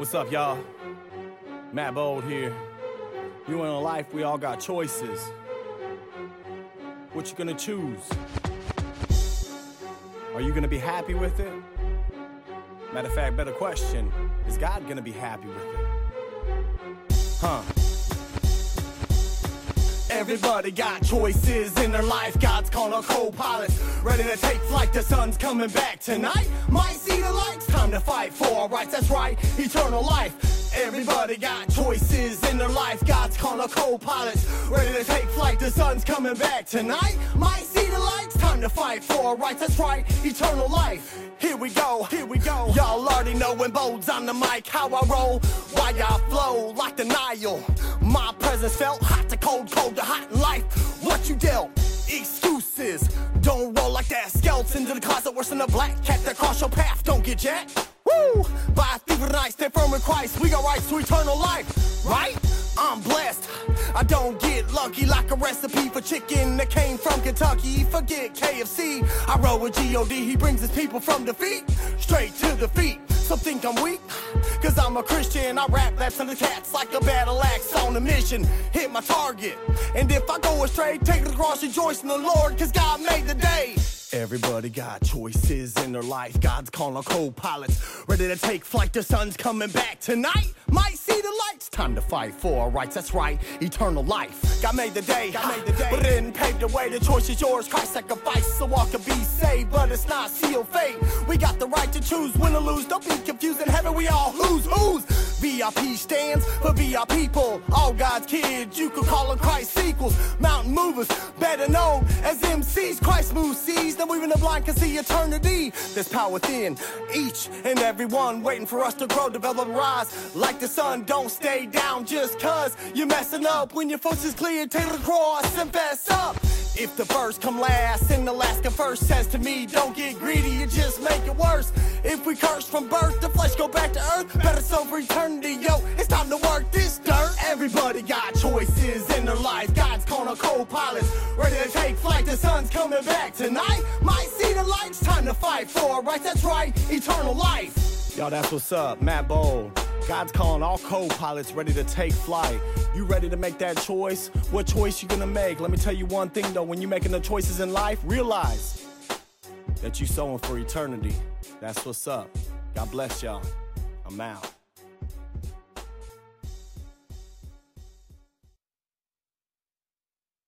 What's up, y'all? Matt Bold here. You in life, we all got choices. What you gonna choose? Are you gonna be happy with it? Matter of fact, better question is God gonna be happy with it? Huh? Everybody got choices in their life. God's calling a co-pilot, ready to take flight. The sun's coming back tonight. Might see the lights. Time to fight for our rights. That's right, eternal life. Everybody got choices in their life. God's calling a co-pilot, ready to take flight. The sun's coming back tonight. Might see the lights. Time to fight for our rights. That's right, eternal life. Here we go, here we go. Y'all already know when Bold's on the mic how I roll. Why I flow like the Nile. My presence felt to cold, cold to hot life. What you dealt? Excuses. Don't roll like that. Skeleton to the closet, worse than a black cat that cross your path. Don't get jacked. Woo! By a thief of the night, stand firm in Christ. We got rights to eternal life, right? I'm blessed. I don't get lucky like a recipe for chicken that came from Kentucky. Forget KFC. I roll with G.O.D. He brings his people from defeat straight to defeat. Some think I'm weak, cause I'm a Christian. I rap laps the cats like a battle axe on a mission. Hit my target. And if I go astray, take the cross, rejoice in the Lord, cause God made the day. Everybody got choices in their life. God's calling co-pilots, ready to take flight. The sun's coming back tonight. Might see the lights. Time to fight for our rights. That's right, eternal life. God made the day, God made the day, but didn't pave the way. The choice is yours. Christ sacrificed so all can be saved, but it's not sealed fate. We got the right choose win or lose. Don't be confused. In heaven, we all who's who's. VIP stands for VR people. All God's kids, you could call them Christ sequels. Mountain movers, better known as MCs. Christ moves seas, then even the blind can see eternity. There's power within each and every one, waiting for us to grow, develop, rise. Like the sun, don't stay down just cause you're messing up. When your focus is clear, take the cross and fess up. If the first come last and the last come first says to me, don't get greedy, you just make it worse. If we curse from birth, the flesh go back to earth. Better so for eternity, yo. It's time to work this dirt. Everybody got choices in their life. God's calling a co-pilots, ready to take flight. The sun's coming back tonight. Might see the lights. Time to fight for our rights. That's right, eternal life. Y'all, that's what's up. Matt Bold. God's calling all co-pilots ready to take flight. You ready to make that choice? What choice you gonna make? Let me tell you one thing though, when you're making the choices in life, realize that you're sowing for eternity. That's what's up. God bless y'all. I'm out.